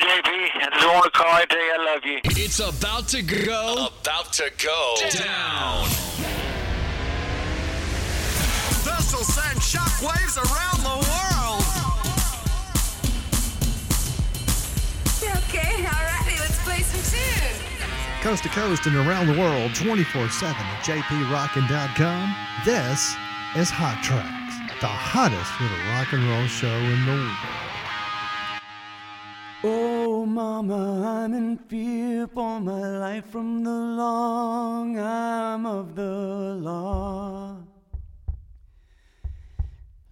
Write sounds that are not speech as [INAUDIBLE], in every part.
you, JP. I just want to call and tell you I love you. It's about to go. About to go down. This will send shockwaves around the world. Okay, alrighty, let's play some tunes. Coast to coast and around the world 24 7 at jprockin.com. This is Hot Tracks, the hottest little rock and roll show in the world. Oh, mama, I'm in fear for my life from the long arm of the law.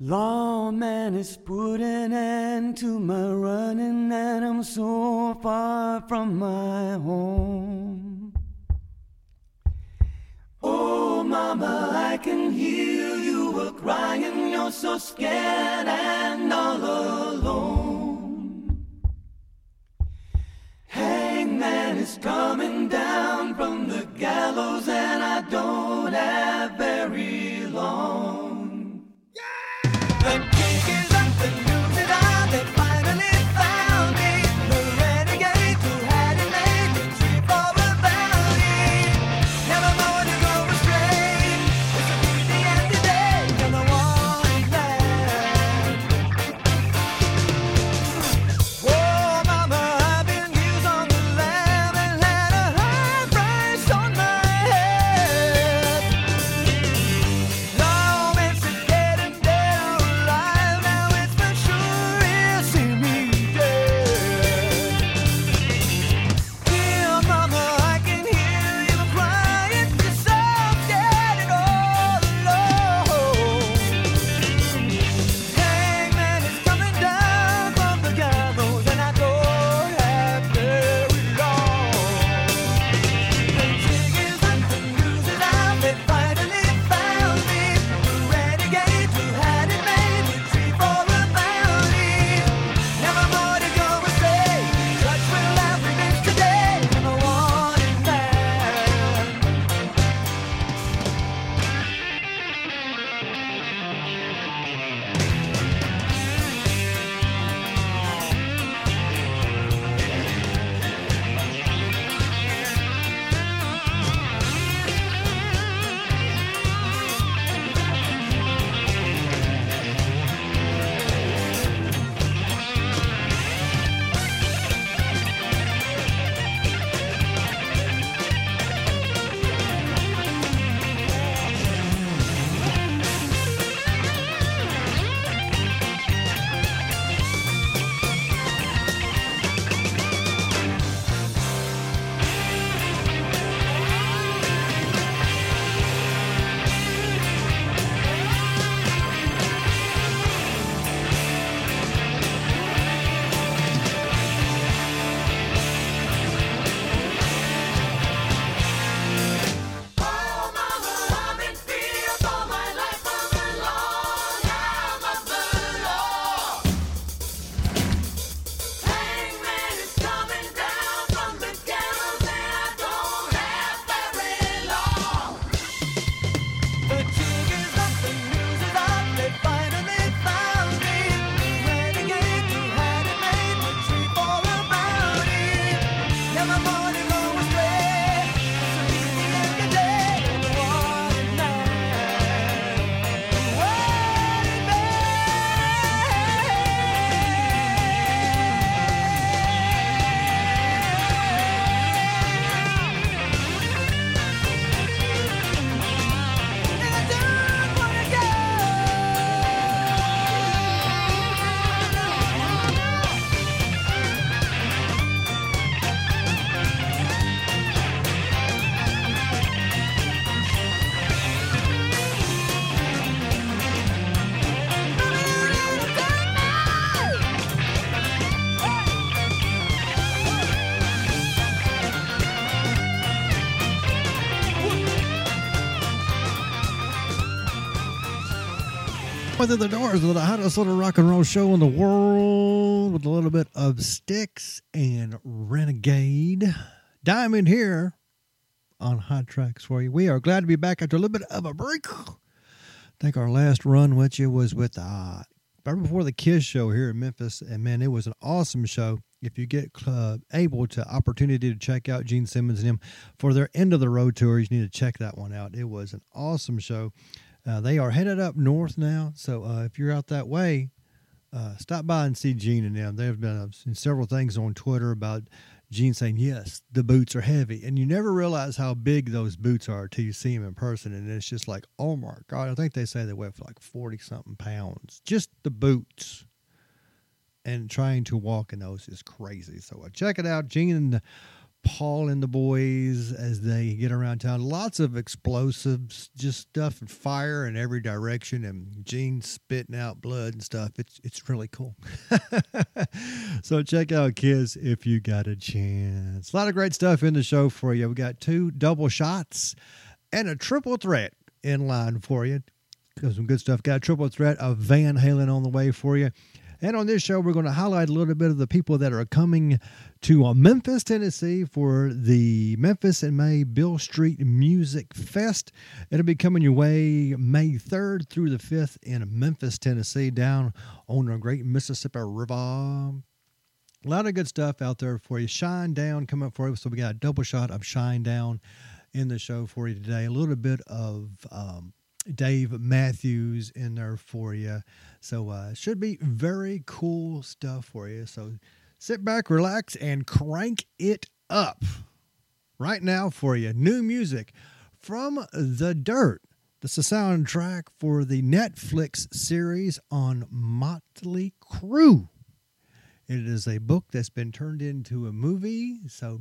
Lawman is put an end to my running, and I'm so far from my home. Oh, mama, I can hear you were crying. You're so scared and all alone. Hangman is coming down from the gallows, and I don't have very long. Within the doors of the hottest little rock and roll show in the world with a little bit of Styx and Renegade. Diamond here on Hot Tracks for you. We are glad to be back after a little bit of a break. I think our last run with you was with uh, right before the Kiss show here in Memphis. And man, it was an awesome show. if you get uh, able to opportunity to check out Gene Simmons and him for their end of the road tour, you need to check that one out. It was an awesome show. Uh, they are headed up north now, so uh, if you're out that way, uh, stop by and see Gene and them. They've been I've seen several things on Twitter about Gene saying, "Yes, the boots are heavy," and you never realize how big those boots are till you see them in person, and it's just like, "Oh my god!" I think they say they weigh like forty something pounds, just the boots. And trying to walk in those is crazy. So uh, check it out, Gene and Paul and the boys as they get around town. Lots of explosives, just stuff and fire in every direction, and Gene spitting out blood and stuff. It's it's really cool. [LAUGHS] so check out Kiss if you got a chance. A lot of great stuff in the show for you. We got two double shots and a triple threat in line for you. Got some good stuff. Got a triple threat of Van Halen on the way for you. And on this show, we're going to highlight a little bit of the people that are coming to uh, Memphis, Tennessee for the Memphis in May Beale Street Music Fest. It'll be coming your way May 3rd through the 5th in Memphis, Tennessee, down on the Great Mississippi River. A lot of good stuff out there for you. Shinedown coming up for you. So we got a double shot of Shinedown in the show for you today. A little bit of um, Dave Matthews in there for you. So uh should be very cool stuff for you. So sit back, relax, and crank it up. Right now for you, new music from The Dirt. Is a soundtrack for the Netflix series on Motley Crue. It is a book that's been turned into a movie. So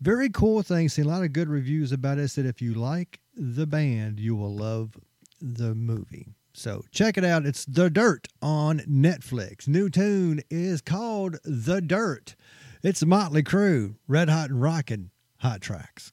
very cool thing. Seen a lot of good reviews about it. Said if you like the band, you will love the movie. So check it out. It's The Dirt on Netflix. New tune is called The Dirt. It's Motley Crue, Red Hot and Rockin' Hot Tracks.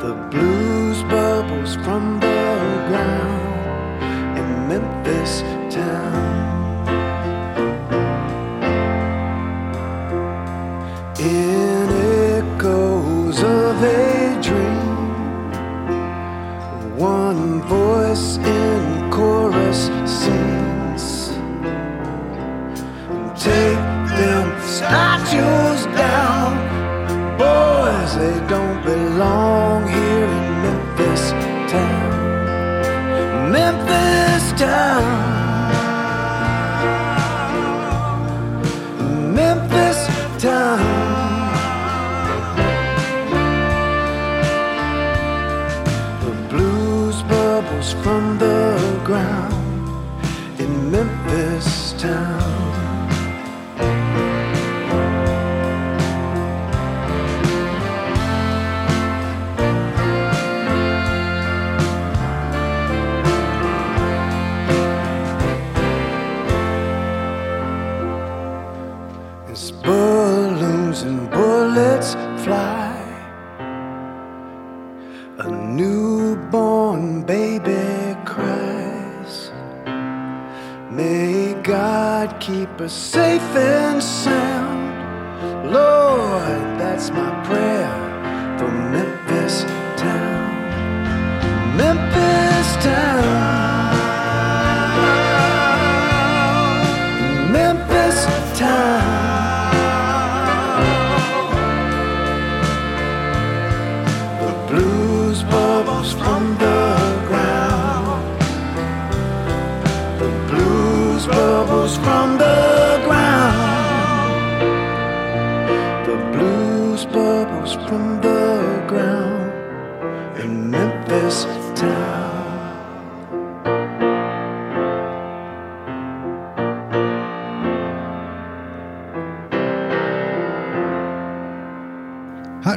The blues bubbles from the ground in Memphis town.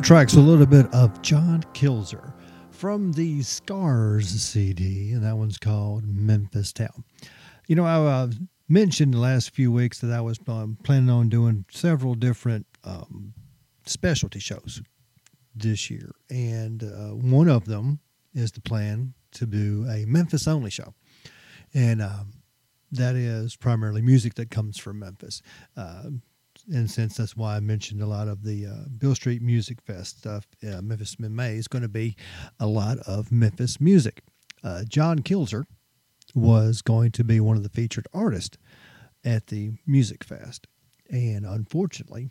Tracks, a little bit of John Kilzer from the Scars CD, and that one's called Memphis Town. You know, I uh, mentioned the last few weeks that I was um, planning on doing several different um, specialty shows this year, and uh, one of them is the plan to do a Memphis only show, and um, that is primarily music that comes from Memphis. Uh, and since that's why I mentioned a lot of the uh, Beale Street Music Fest stuff, uh, Memphis in May is going to be a lot of Memphis music. Uh, John Kilzer was going to be one of the featured artists at the Music Fest, and unfortunately,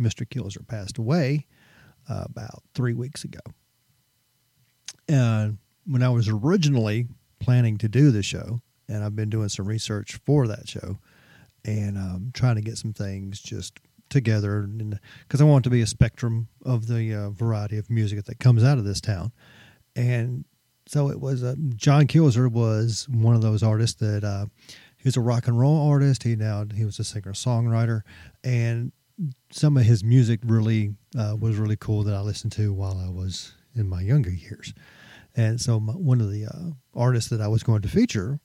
Mr. Kilzer passed away uh, about three weeks ago. And when I was originally planning to do the show, and I've been doing some research for that show, and um, trying to get some things just together because I want it to be a spectrum of the uh, variety of music that comes out of this town. And so it was uh, John Kilzer was one of those artists that uh, he was a rock and roll artist. He now he was a singer songwriter, and some of his music really uh, was really cool that I listened to while I was in my younger years. And so my, one of the uh, artists that I was going to feature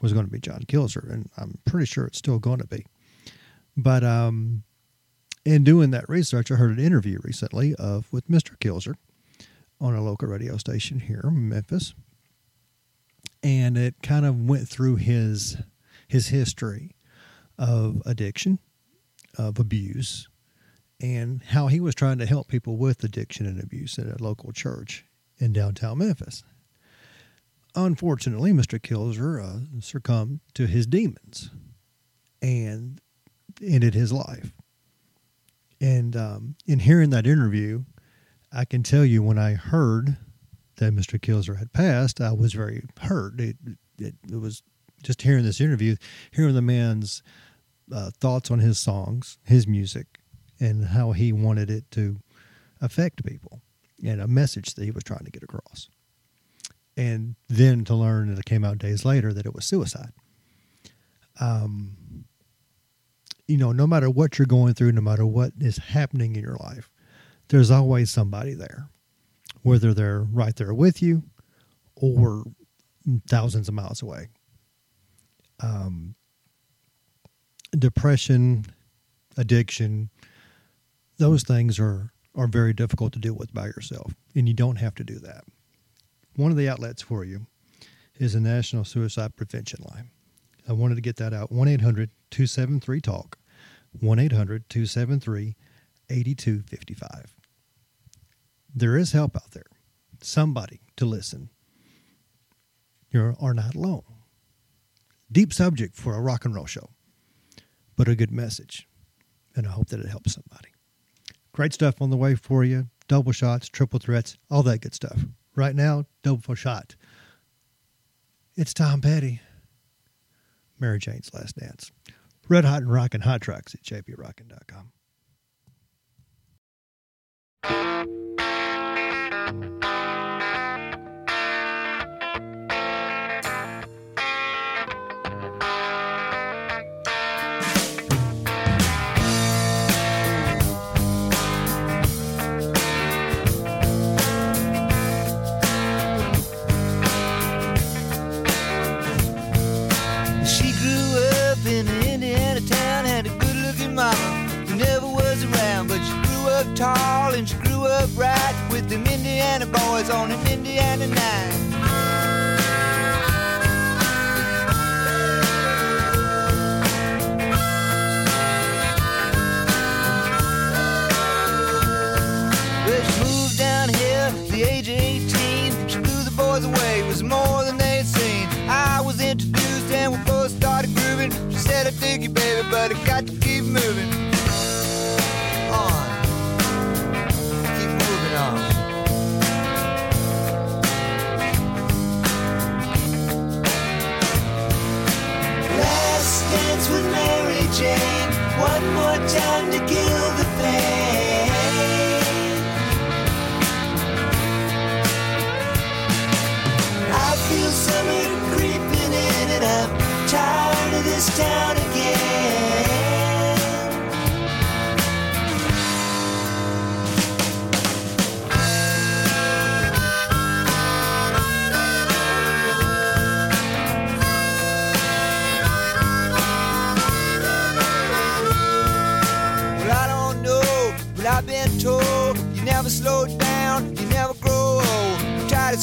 was going to be John Kilzer, and I'm pretty sure it's still going to be. But um, in doing that research, I heard an interview recently of with Mr. Kilzer on a local radio station here in Memphis, and it kind of went through his his history of addiction, of abuse, and how he was trying to help people with addiction and abuse at a local church in downtown Memphis. Unfortunately, Mr. Kilzer uh, succumbed to his demons and ended his life. And um, in hearing that interview, I can tell you when I heard that Mr. Kilzer had passed, I was very hurt. It, it, it was just hearing this interview, hearing the man's uh, thoughts on his songs, his music, and how he wanted it to affect people and a message that he was trying to get across. And then to learn that it came out days later that it was suicide. Um, you know, no matter what you're going through, no matter what is happening in your life, there's always somebody there, whether they're right there with you or thousands of miles away. Um, depression, addiction, those things are are very difficult to deal with by yourself, and you don't have to do that. One of the outlets for you is the National Suicide Prevention Line. I wanted to get that out 1 800 273 TALK, 1 800 273 8255. There is help out there, somebody to listen. You are not alone. Deep subject for a rock and roll show, but a good message. And I hope that it helps somebody. Great stuff on the way for you. Double shots, triple threats, all that good stuff. Right now, double for shot. It's Tom Petty. Mary Jane's Last Dance. Red Hot and Rockin' Hot Tracks at jprockin.com. tall and she grew up right with them Indiana boys on an Indiana nine.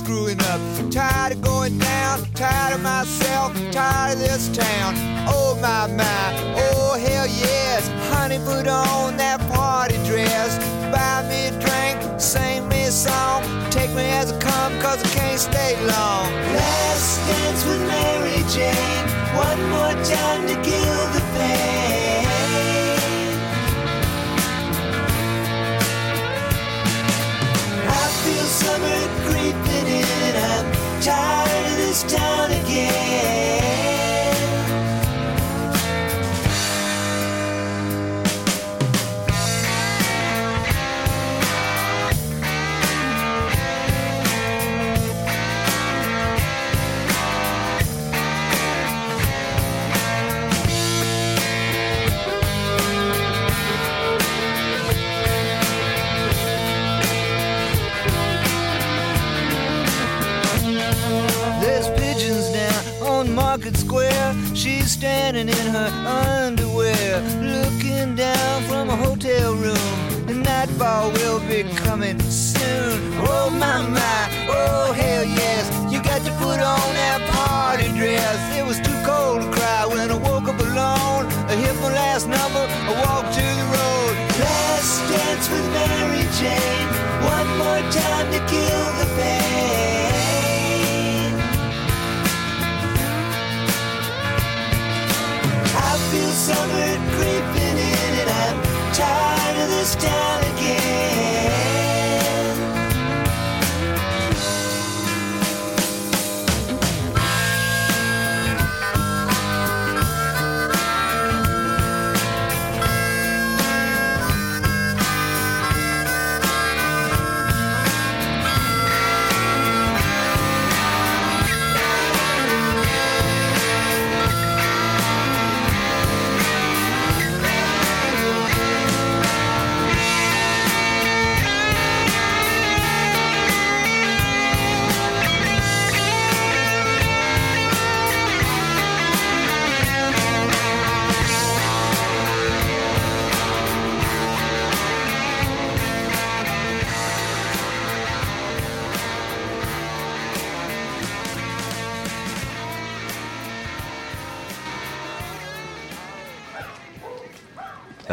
Screwing up, tired of going down, tired of myself, tired of this town. Oh my my, oh hell yes, honey, put on that party dress, buy me a drink, sing me a song, take me as I come, cause I can't stay long. time to kill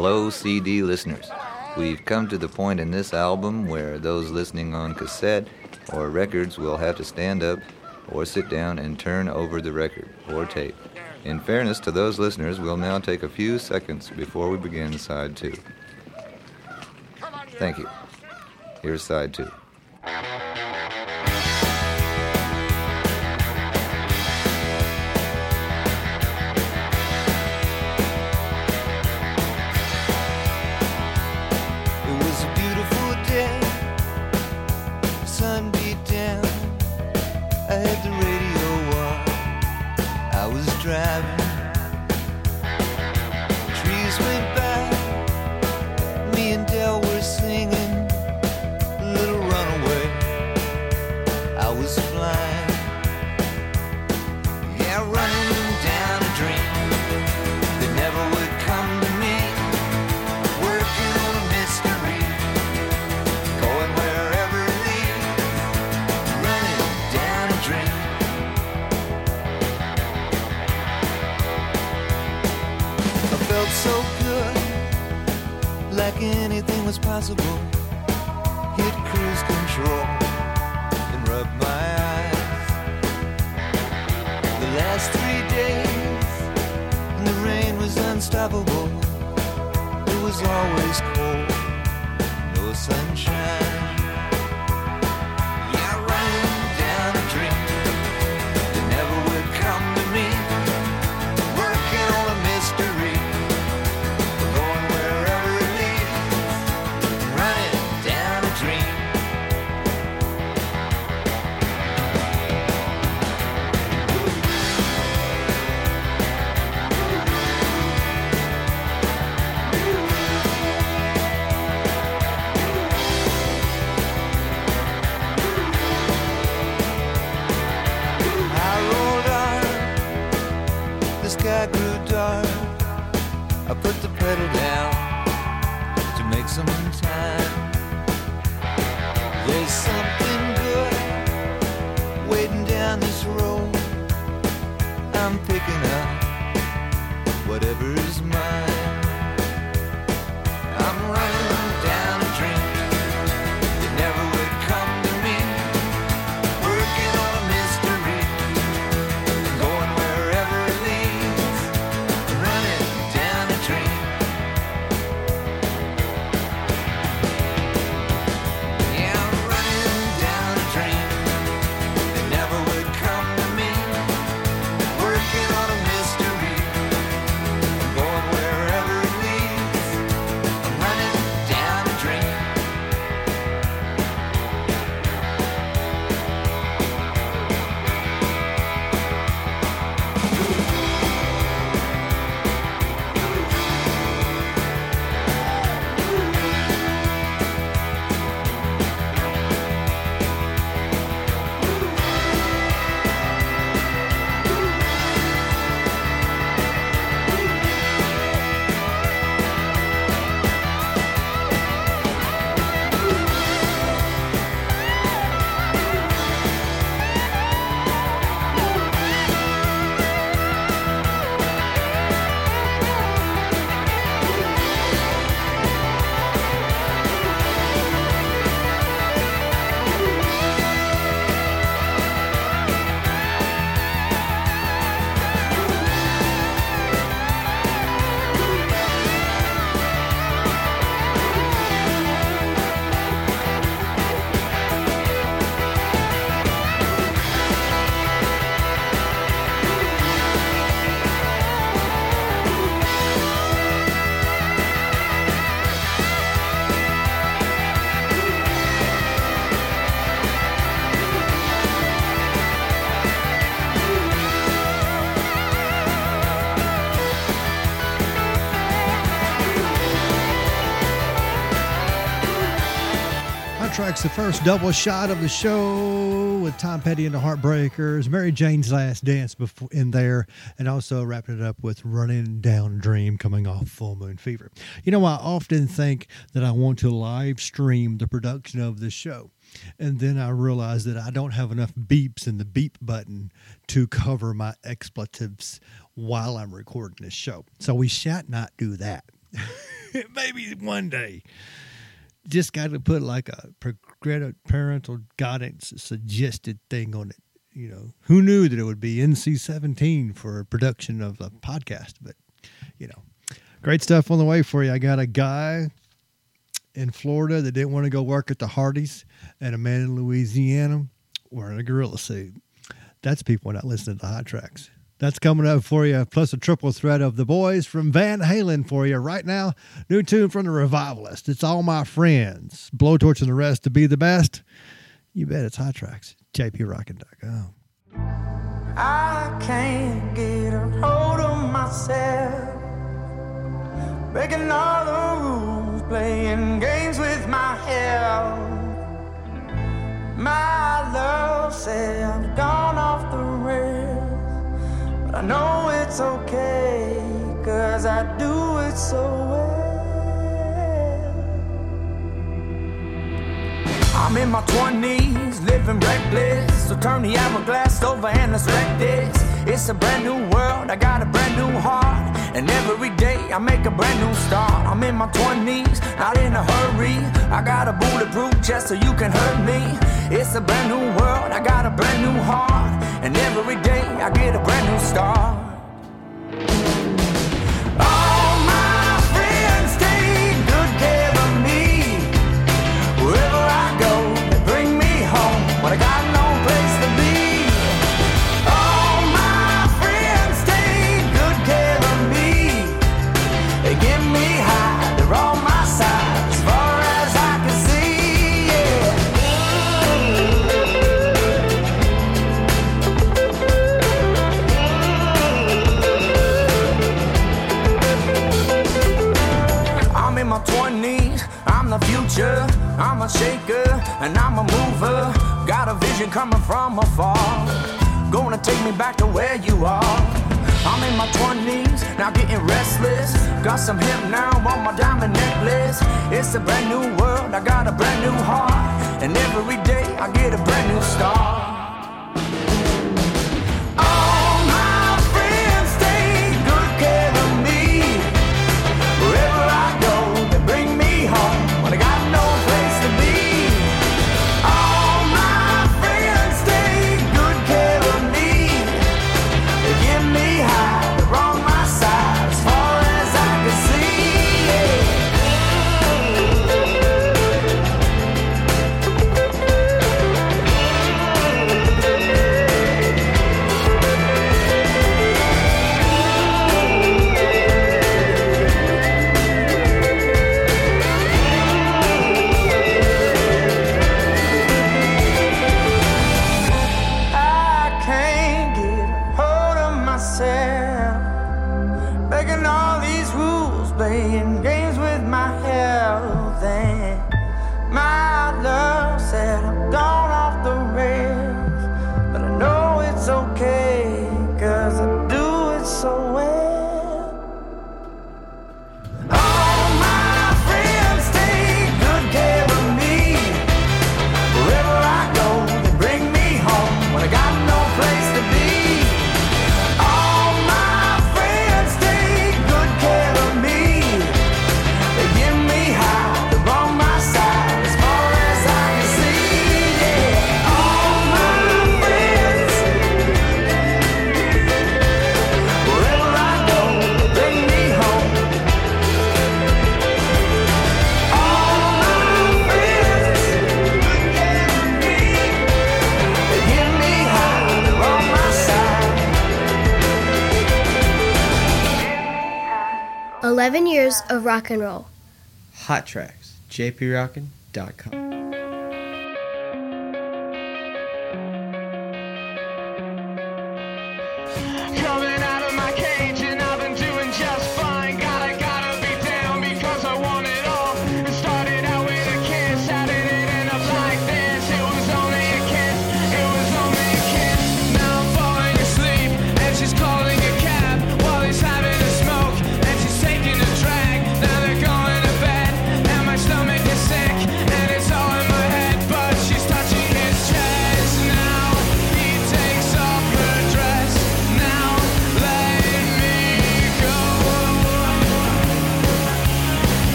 Hello, CD listeners. We've come to the point in this album where those listening on cassette or records will have to stand up or sit down and turn over the record or tape. In fairness to those listeners, we'll now take a few seconds before we begin side two. Thank you. Here's side two. Tracks, the first double shot of the show with Tom Petty and the Heartbreakers, Mary Jane's Last Dance before, in there, and also wrapping it up with Running Down Dream coming off Full Moon Fever. You know, I often think that I want to live stream the production of the show, and then I realize that I don't have enough beeps in the beep button to cover my expletives while I'm recording this show. So we shall not do that. [LAUGHS] Maybe one day just got to put like a parental guidance suggested thing on it. You know, who knew that it would be NC 17 for a production of a podcast? But, you know, great stuff on the way for you. I got a guy in Florida that didn't want to go work at the Hardee's, and a man in Louisiana wearing a gorilla suit. That's people not listening to hot tracks. That's coming up for you, plus a triple threat of the boys from Van Halen for you right now. New tune from the Revivalist. It's all my friends. Blowtorch and the rest to be the best. You bet it's hot tracks. JPRockin.com. I can't get a hold of myself. Breaking all the rules, playing games with my health. My love said I've gone off the. But I know it's okay, cause I do it so well. I'm in my 20s, living reckless. So turn the hourglass over and let's wreck this. It's a brand new world, I got a brand new heart. And every day I make a brand new start. I'm in my 20s, not in a hurry. I got a bulletproof chest so you can hurt me. It's a brand new world, I got a brand new heart. And every day I get a brand new start. Got some hip now on my diamond necklace. It's a brand new world, I got a brand new heart. And every day I get a brand new start. 11 years of rock and roll. Hot Tracks, jprockin.com.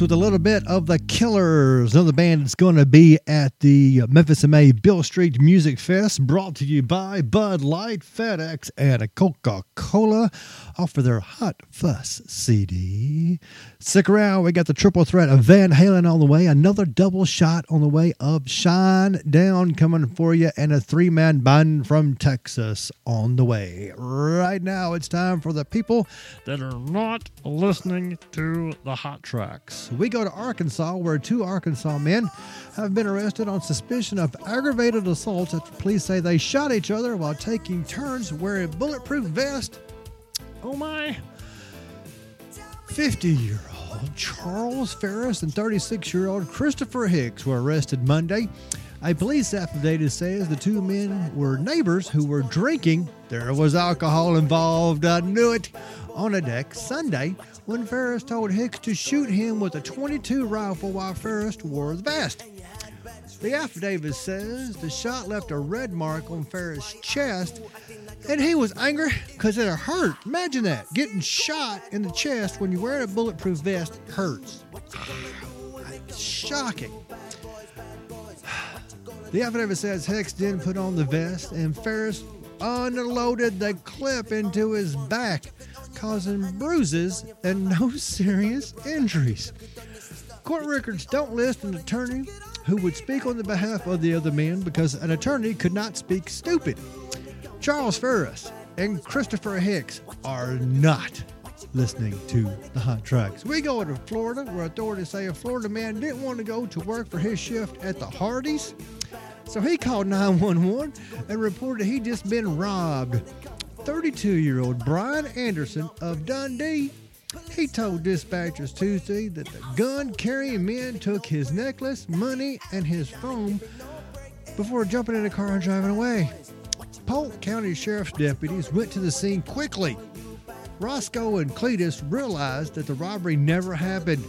With a little bit of the Killers, another band that's going to be at the Memphis MA Beale Street Music Fest, brought to you by Bud Light, FedEx, and Coca Cola, off of their Hot Fuss CD. Stick around, we got the triple threat of Van Halen on the way, another double shot on the way of Shinedown coming for you, and a three man band from Texas on the way. Right now, it's time for the people that are not listening to the hot tracks. We go to Arkansas, where two Arkansas men have been arrested on suspicion of aggravated assault after police say they shot each other while taking turns wearing bulletproof vest. Oh my. 50 year old Charles Ferris and 36 year old Christopher Hicks were arrested Monday. A police affidavit says the two men were neighbors who were drinking. There was alcohol involved, I knew it, on a deck Sunday when Ferris told Hicks to shoot him with a 22 rifle while Ferris wore the vest. The affidavit says the shot left a red mark on Ferris' chest and he was angry because it hurt. Imagine that. Getting shot in the chest when you wear a bulletproof vest hurts. Shocking. The affidavit says Hicks didn't put on the vest and Ferris unloaded the clip into his back, causing bruises and [LAUGHS] no serious injuries. Court records don't list an attorney who would speak on the behalf of the other men because an attorney could not speak stupid. Charles Ferris and Christopher Hicks are not listening to the hot tracks. We go to Florida, where authorities say a Florida man didn't want to go to work for his shift at the Hardee's. So he called 911 and reported he'd just been robbed. 32 year old Brian Anderson of Dundee. He told dispatchers Tuesday that the gun carrying men took his necklace, money, and his phone before jumping in a car and driving away. Polk County Sheriff's deputies went to the scene quickly. Roscoe and Cletus realized that the robbery never happened.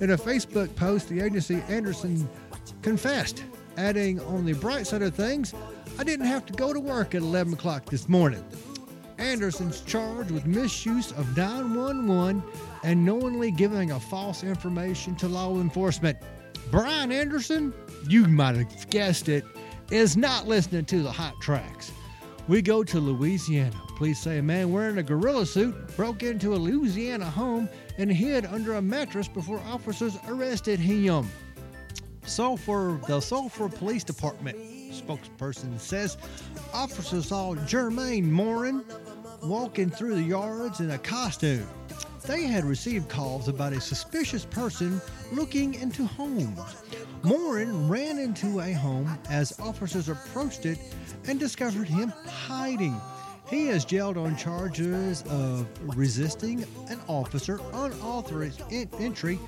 In a Facebook post, the agency Anderson confessed, adding, On the bright side of things, I didn't have to go to work at 11 o'clock this morning. Anderson's charged with misuse of 911 and knowingly giving a false information to law enforcement. Brian Anderson, you might have guessed it, is not listening to the hot tracks. We go to Louisiana. Police say a man wearing a gorilla suit broke into a Louisiana home and hid under a mattress before officers arrested him. Sulphur, the Sulphur Police Department spokesperson says officers saw Jermaine Morin walking through the yards in a costume. They had received calls about a suspicious person looking into homes. Morin ran into a home as officers approached it and discovered him hiding. He is jailed on charges of resisting an officer, unauthorized entry,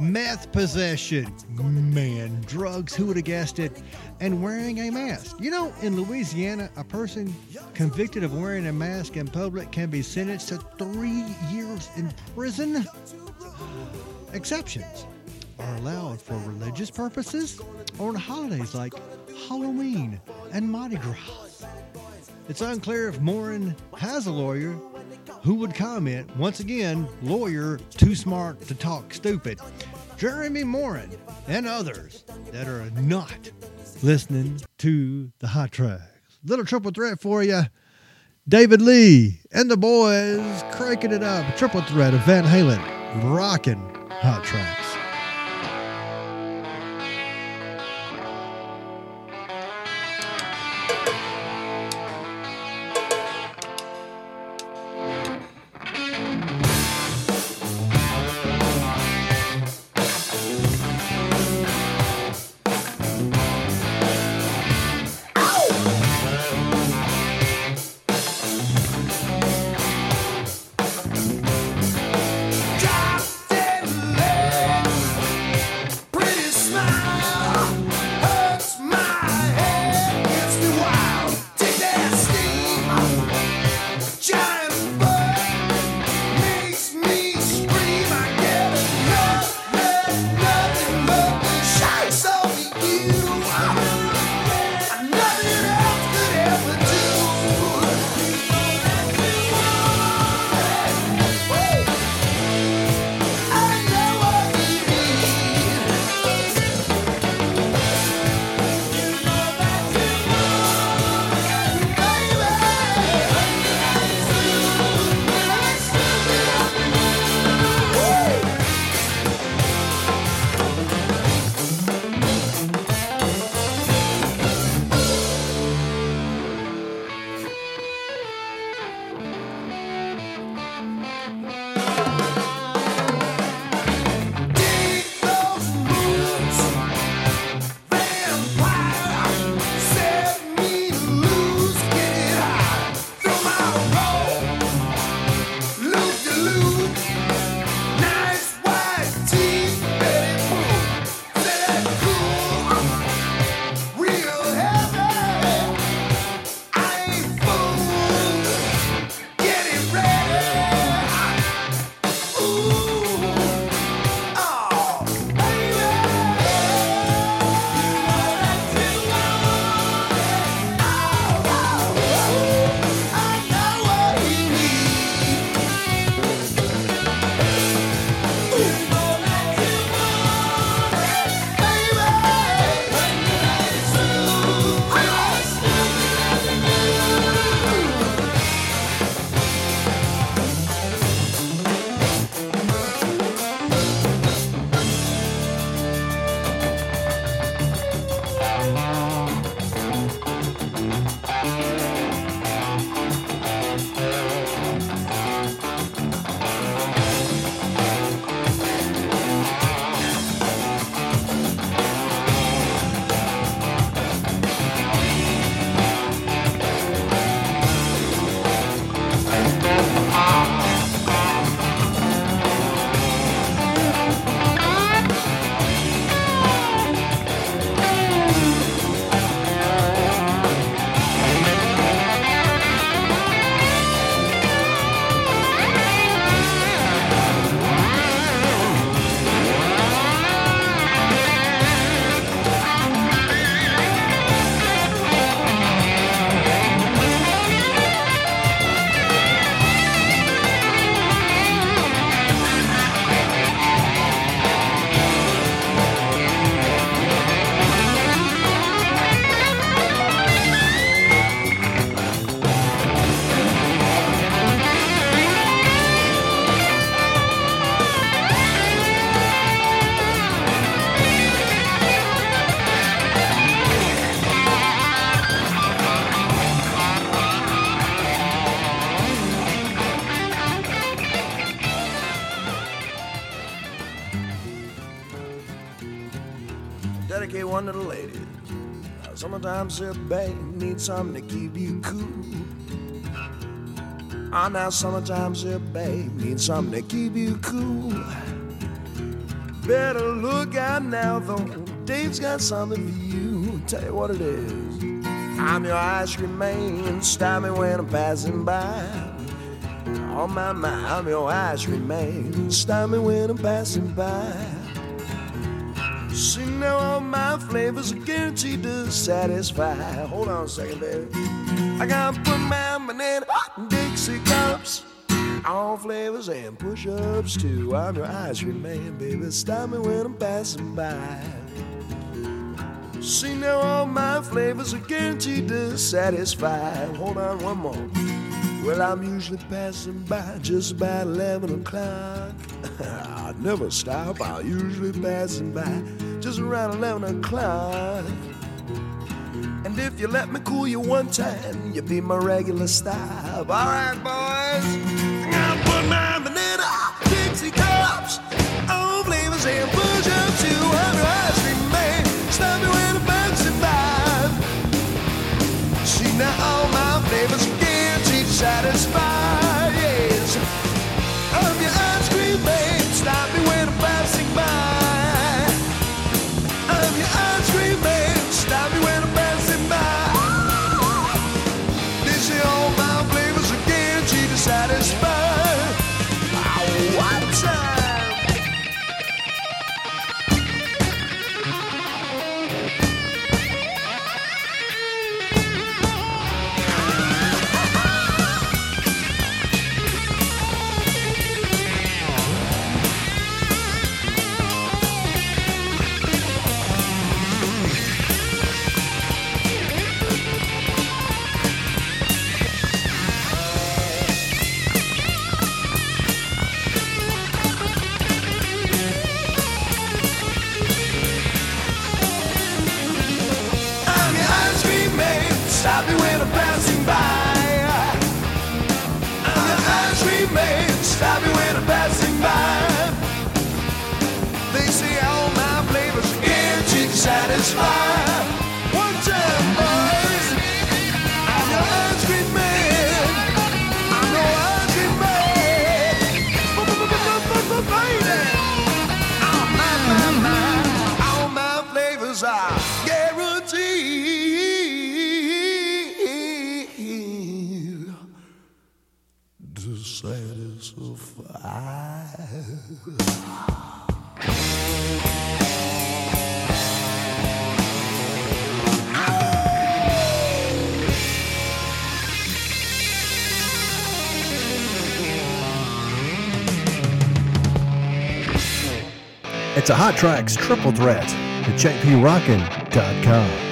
meth possession, man, drugs, who would have guessed it, and wearing a mask. You know, in Louisiana, a person convicted of wearing a mask in public can be sentenced to three years in prison. Exceptions are allowed for religious purposes or on holidays like Halloween and Mardi Gras. It's unclear if Morin has a lawyer who would comment, once again, lawyer too smart to talk stupid. Jeremy Morin and others that are not listening to the hot tracks. Little triple threat for you. David Lee and the boys cranking it up. Triple threat of Van Halen, rocking hot tracks. Sometimes a babe needs something to keep you cool. Ah, now sometimes a babe needs something to keep you cool. Better look out now, though. Dave's got something for you. Tell you what it is. I'm your ice cream man. Stop me when I'm passing by. Oh my my, I'm your ice cream man. Stop me when I'm passing by. Now all my flavors are guaranteed to satisfy. Hold on a second, baby. I gotta put my banana Dixie cups. All flavors and push-ups too. I'm your ice cream man, baby. Stop me when I'm passing by. See now all my flavors are guaranteed to satisfy. Hold on one more. Well, I'm usually passing by just about 11 o'clock. [LAUGHS] I never stop, I'm usually passing by just around 11 o'clock. And if you let me cool you one time, you'll be my regular stop. All right, boys. I'm put my Stop me passing by. They say all my flavors satisfy. One time, boys. I'm your ice cream man. A Hot Tracks triple threat at jprockin.com.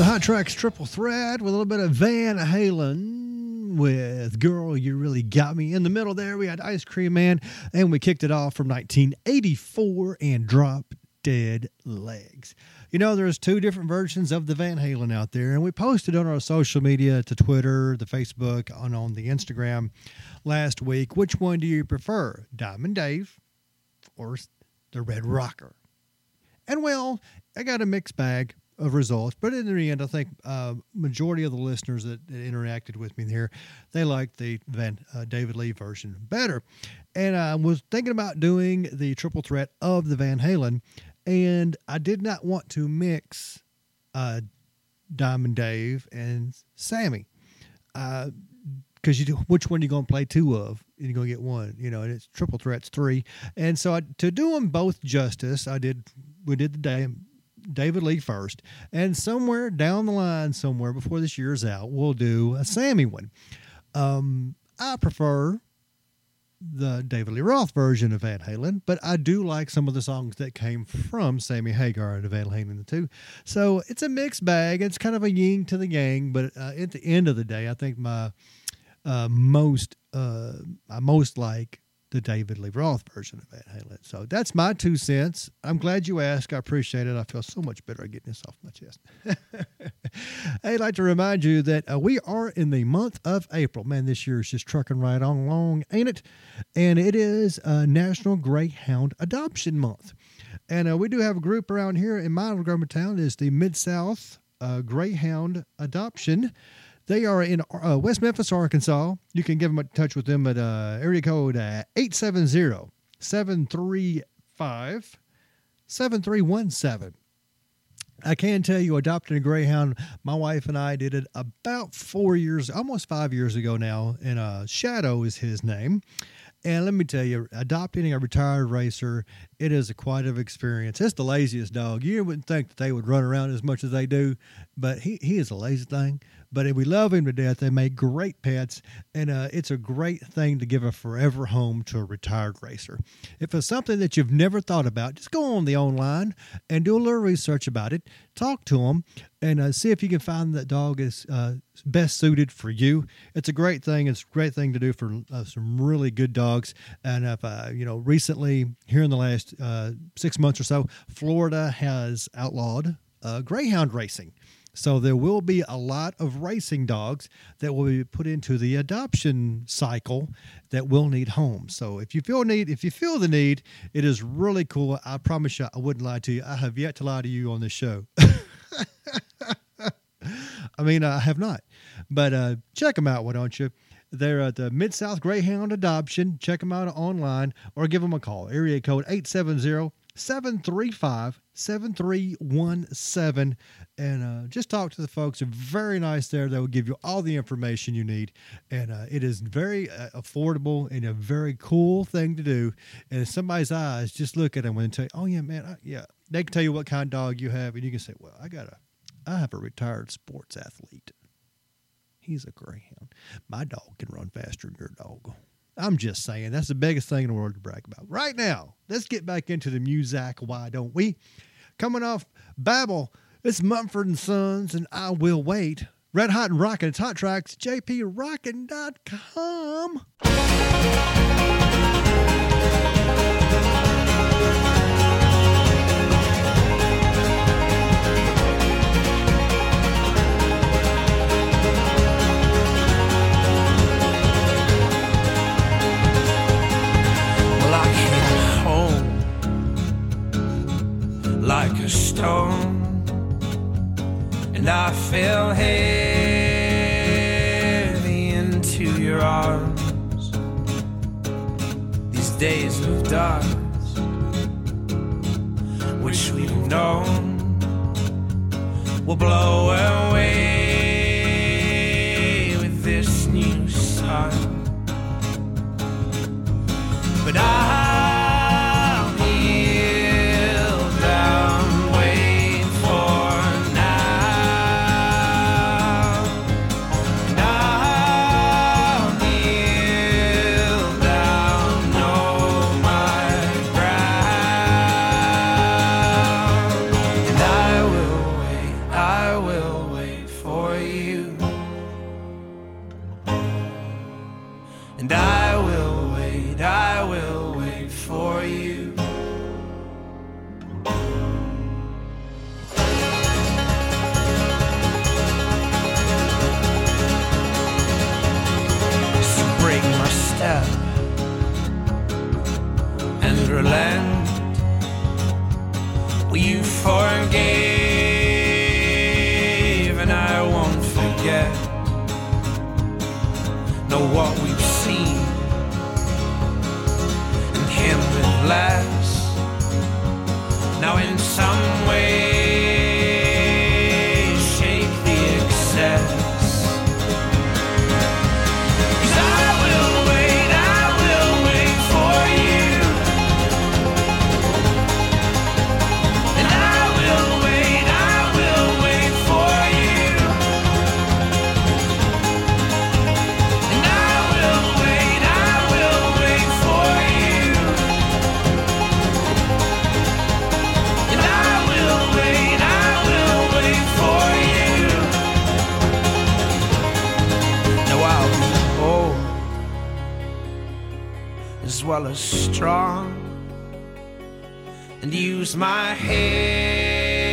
the Hot Tracks triple threat with a little bit of Van Halen with Girl, You Really Got Me. In the middle there, we had Ice Cream Man, and we kicked it off from 1984 and Drop Dead Legs. You know, there's two different versions of the Van Halen out there, and we posted on our social media to Twitter, the Facebook, and on the Instagram last week. Which one do you prefer, Diamond Dave or the Red Rocker? And well, I got a mixed bag of results, but in the end, I think uh, majority of the listeners that, that interacted with me here, they liked the Van uh, David Lee version better. And I was thinking about doing the triple threat of the Van Halen, and I did not want to mix uh, Diamond Dave and Sammy. Uh, because you do which one are you going to play two of and you're going to get one you know and it's triple threats three and so I, to do them both justice i did we did the david lee first and somewhere down the line somewhere before this year's out we'll do a sammy one um i prefer the David Lee Roth version of Van Halen, but I do like some of the songs that came from Sammy Hagar and Van Halen too. So it's a mixed bag. It's kind of a yin to the yang, but uh, at the end of the day, I think my uh, most uh, I most like the David Lee Roth version of Van Halen. So that's my two cents. I'm glad you asked. I appreciate it. I feel so much better getting this off my chest. [LAUGHS] I'd like to remind you that uh, we are in the month of April. Man, this year is just trucking right on along, ain't it? And it is uh, National Greyhound Adoption Month. And uh, we do have a group around here in my little town is the Mid South uh, Greyhound Adoption. They are in uh, West Memphis, Arkansas. You can get them in touch with them at uh, area code uh, 870 735 7317. I can tell you, adopting a greyhound, my wife and I did it about four years, almost five years ago now. And uh, Shadow is his name. And let me tell you, adopting a retired racer, it is a quite of experience. It's the laziest dog. You wouldn't think that they would run around as much as they do, but he, he is a lazy thing. But we love him to death. They make great pets, and uh, it's a great thing to give a forever home to a retired racer. If it's something that you've never thought about, just go on the online and do a little research about it. Talk to them and uh, see if you can find that dog is uh, best suited for you. It's a great thing. It's a great thing to do for uh, some really good dogs. And if uh, you know, recently here in the last uh, six months or so, Florida has outlawed uh, greyhound racing. So there will be a lot of racing dogs that will be put into the adoption cycle that will need homes. So if you feel need, if you feel the need, it is really cool. I promise you, I wouldn't lie to you. I have yet to lie to you on this show. [LAUGHS] I mean, I have not, but uh, check them out. Why don't you? They're at the Mid South Greyhound Adoption. Check them out online or give them a call. Area code 870 735 7317. And uh, just talk to the folks. They're very nice there. They will give you all the information you need. And uh, it is very uh, affordable and a very cool thing to do. And in somebody's eyes, just look at them and tell you, oh, yeah, man, I, yeah. They can tell you what kind of dog you have. And you can say, well, I got a, I have a retired sports athlete. He's a greyhound. My dog can run faster than your dog. I'm just saying that's the biggest thing in the world to brag about. Right now, let's get back into the music. Why don't we? Coming off Babel, it's Mumford and Sons, and I will wait. Red Hot and Rockin', it's Hot Tracks, jprockin.com. as well as strong and use my head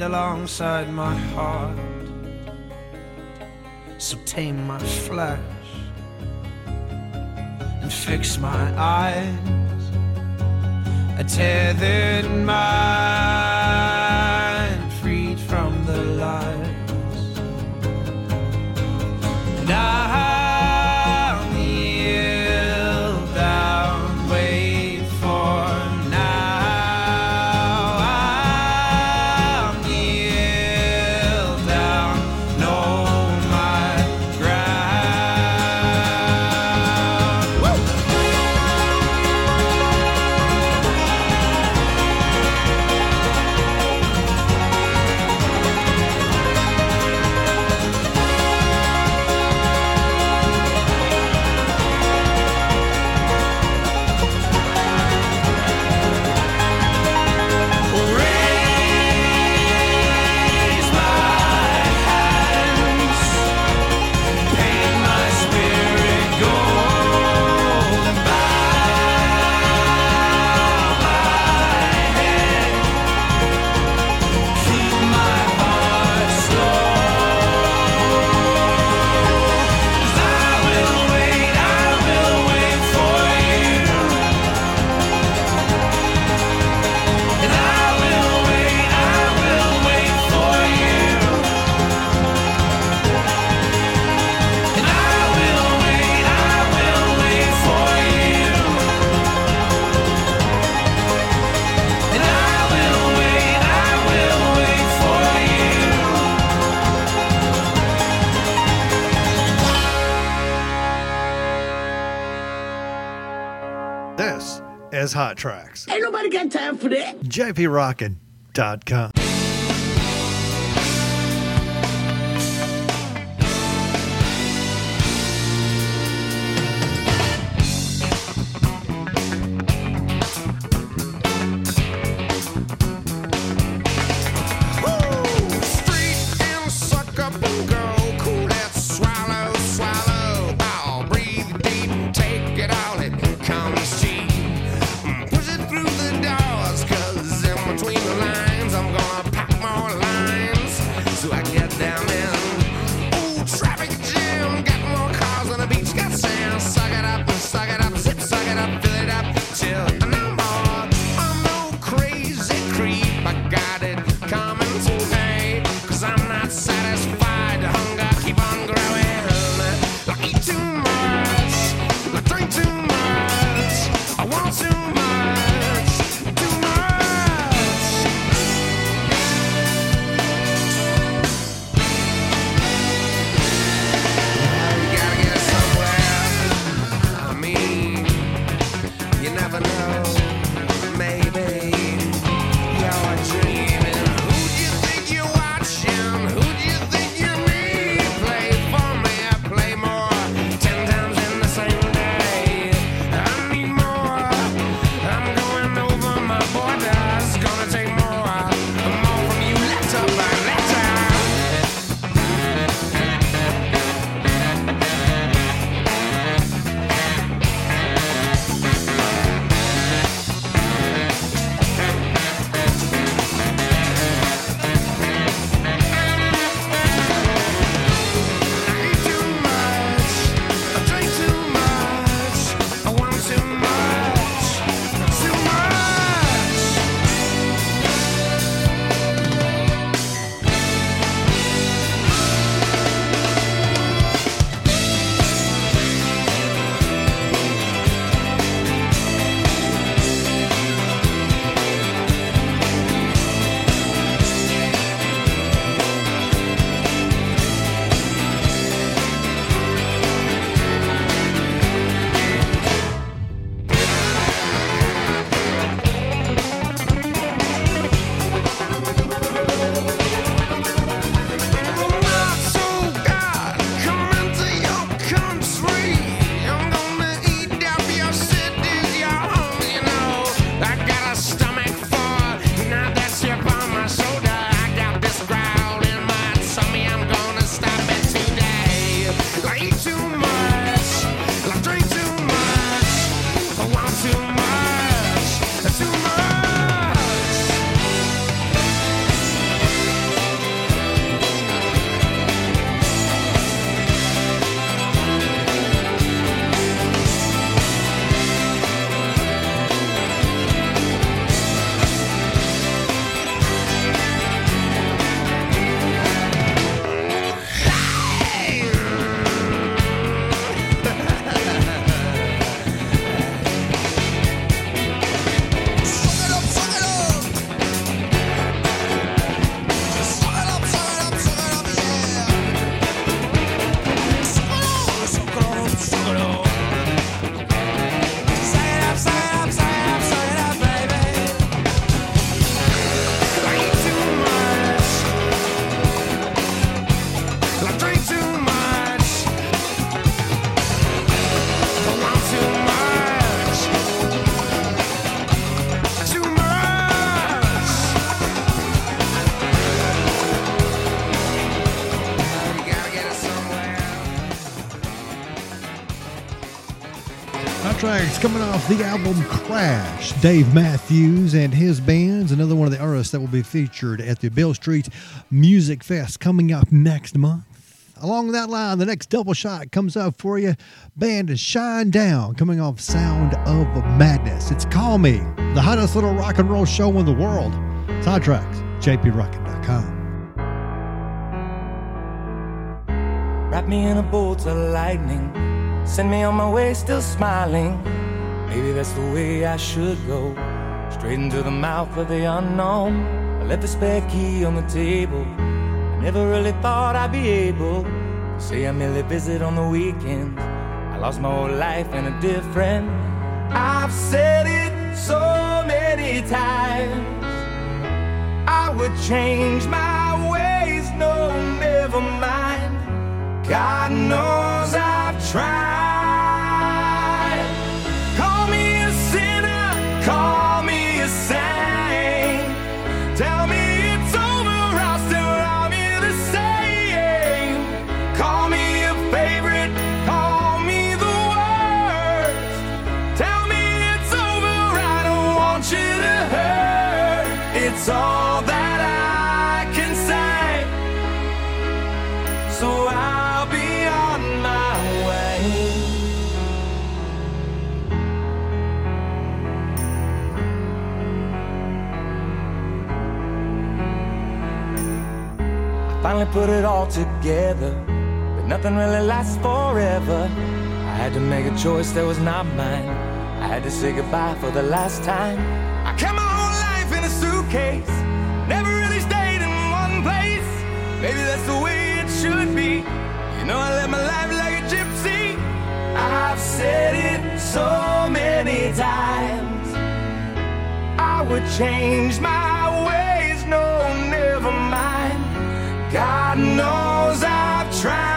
alongside my heart. So tame my flesh and fix my eyes. A tethered my as hot tracks. Ain't nobody got time for that. JPRockin.com. Street and sucker girl. Coming off the album Crash. Dave Matthews and his band's another one of the artists that will be featured at the Beale Street Music Fest coming up next month. Along that line, the next double shot comes up for you. Band Shinedown, coming off Sound of Madness. It's Call Me, the hottest little rock and roll show in the world. Sidetracks, jprockin.com. Wrap me in a bolt of lightning. Send me on my way, still smiling. Maybe that's the way I should go. Straight into the mouth of the unknown. I left the spare key on the table. I never really thought I'd be able to say I merely visit on the weekends. I lost my whole life in a different. I've said it so many times. I would change my ways, no, never mind. God knows I've tried. Put it all together, but nothing really lasts forever. I had to make a choice that was not mine. I had to say goodbye for the last time. I kept my whole life in a suitcase, never really stayed in one place. Maybe that's the way it should be. You know, I live my life like a gypsy. I've said it so many times. I would change my God knows I've tried.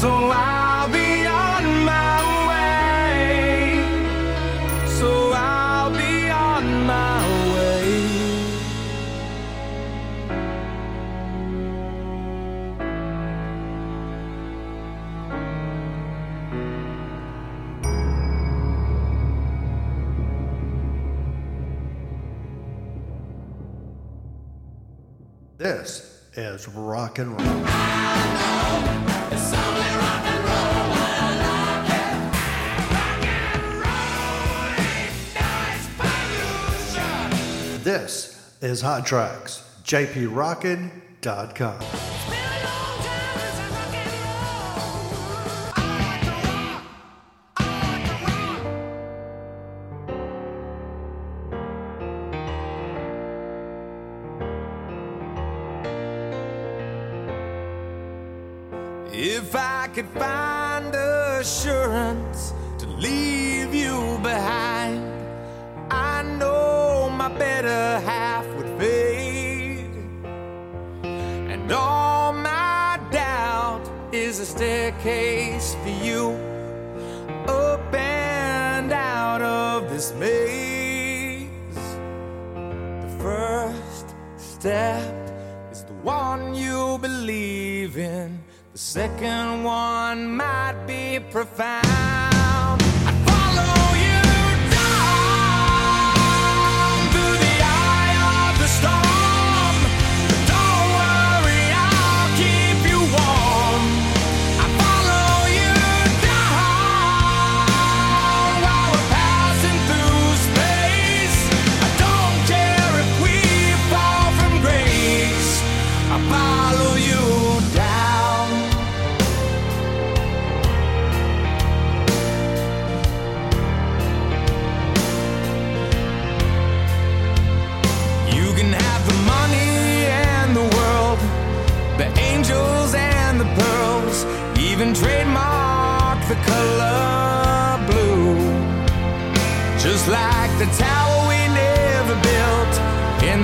So I'll be on my way. So I'll be on my way. This is rock and roll. Is Hot Tracks, jprockin.com. second one might be profound.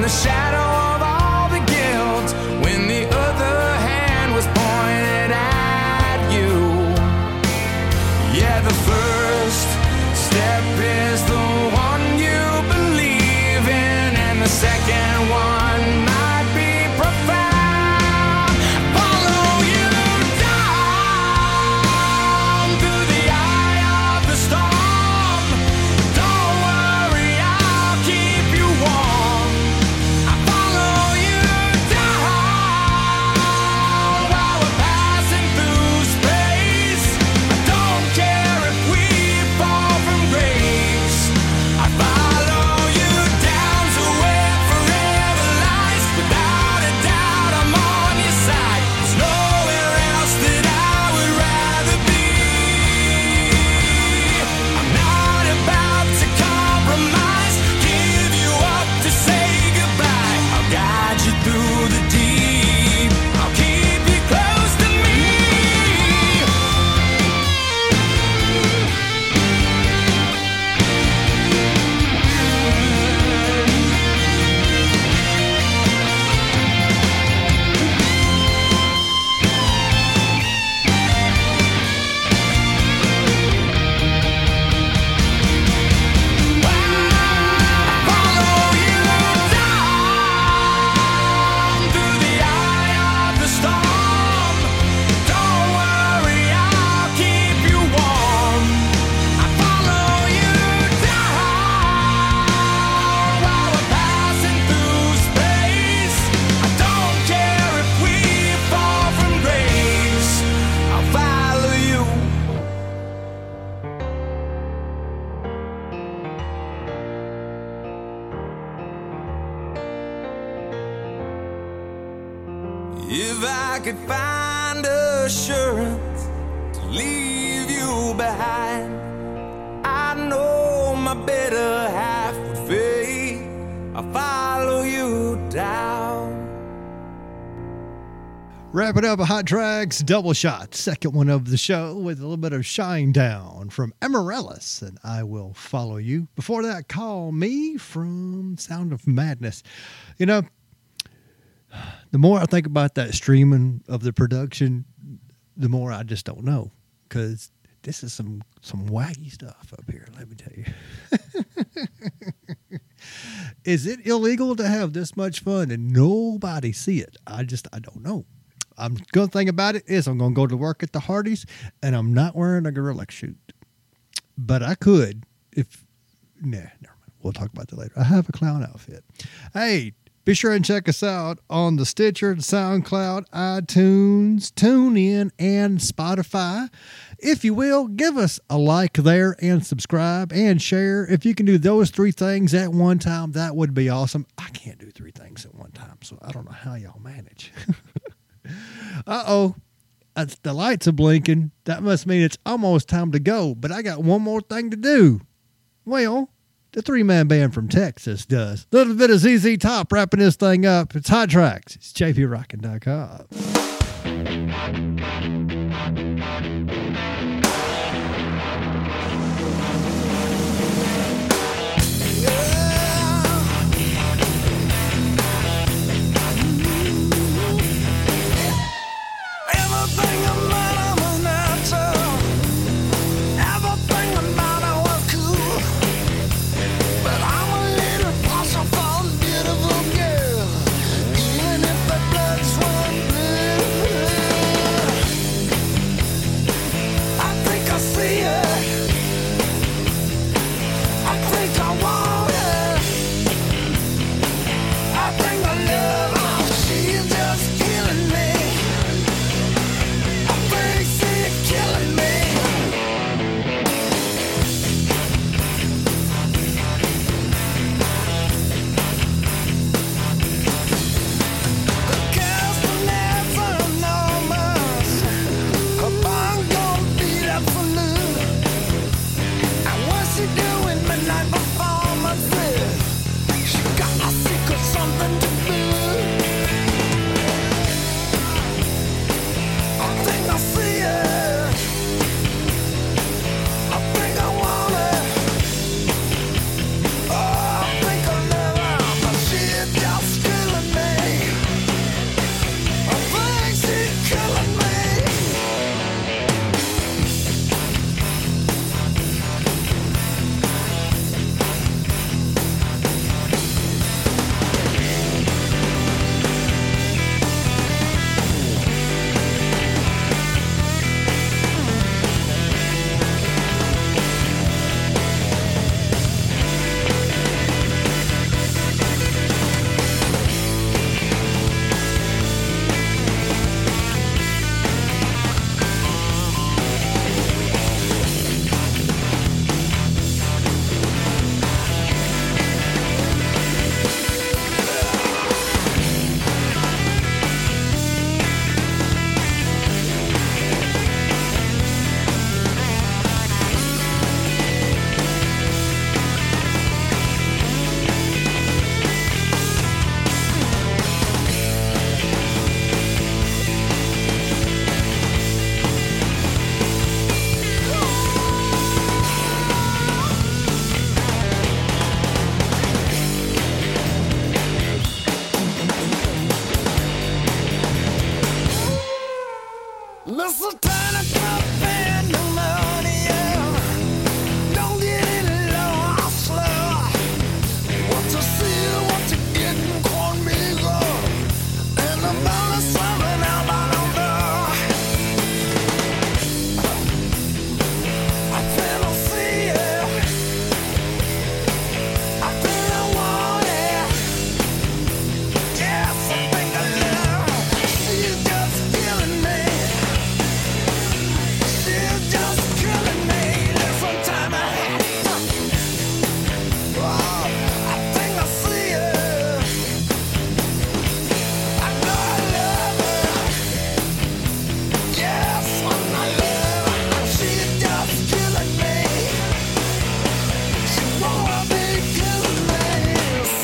The shadow Wrapping up a hot tracks double shot, second one of the show with a little bit of Shinedown from Amaryllis, and I will follow you. Before that, call me from Sound of Madness. You know, the more I think about that streaming of the production, the more I just don't know because this is some some wacky stuff up here. Let me tell you. [LAUGHS] is it illegal to have this much fun and nobody see it? I just I don't know. I'm good thing about it is I'm gonna go to work at the Hardee's and I'm not wearing a gorilla suit. But I could if nah, never mind. We'll talk about that later. I have a clown outfit. Hey, be sure and check us out on the Stitcher, SoundCloud, iTunes, TuneIn, and Spotify. If you will, give us a like there and subscribe and share. If you can do those three things at one time, that would be awesome. I can't do three things at one time, so I don't know how y'all manage. [LAUGHS] uh oh. The lights are blinking. That must mean it's almost time to go, but I got one more thing to do. Well, the three man band from Texas does. a Little bit of ZZ Top wrapping this thing up. It's Hot Tracks. It's jprockin.com.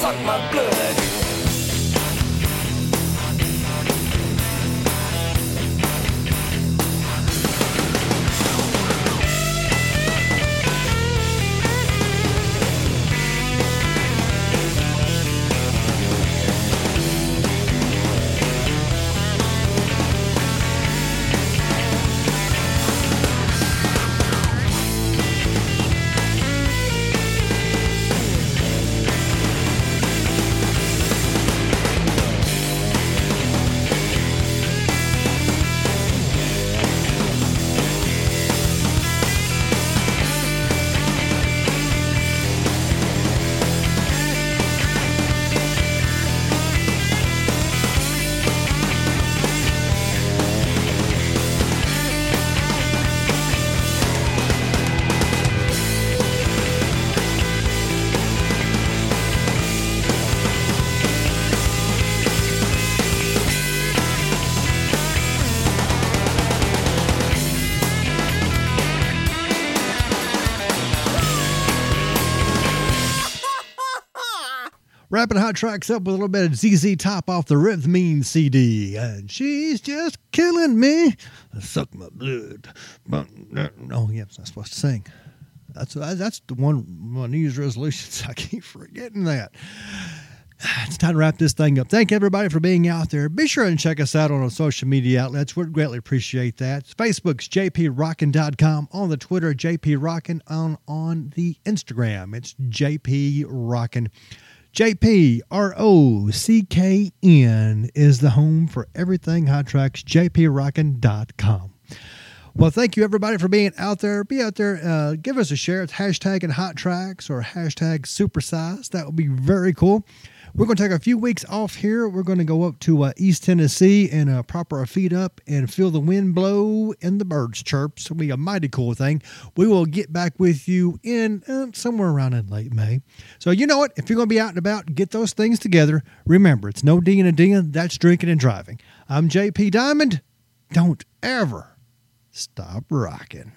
suck my blood. Wrapping Hot Tracks up with a little bit of ZZ Top off the Rhythmeen CD. And she's just killing me. Suck my blood. Oh, yeah, I'm not supposed to sing. That's uh, that's the one my New Year's resolutions. [LAUGHS] I keep forgetting that. It's time to wrap this thing up. Thank everybody for being out there. Be sure and check us out on our social media outlets. We'd greatly appreciate that. Facebook's jprockin.com, on the Twitter, jprockin, on, on the Instagram, it's jprockin. JP R O C K N is the home for everything Hot Tracks, jprockin.com. Well, thank you everybody for being out there. Be out there. Uh, give us a share. It's hashtag and hot tracks or hashtag supersize. That would be very cool. We're going to take a few weeks off here. We're going to go up to uh, East Tennessee and uh, prop our feet up and feel the wind blow and the birds chirp. So it'll be a mighty cool thing. We will get back with you in uh, somewhere around in late May. So you know what? If you're going to be out and about, get those things together. Remember, it's no ding and a ding. That's drinking and driving. I'm JP Diamond. Don't ever stop rocking.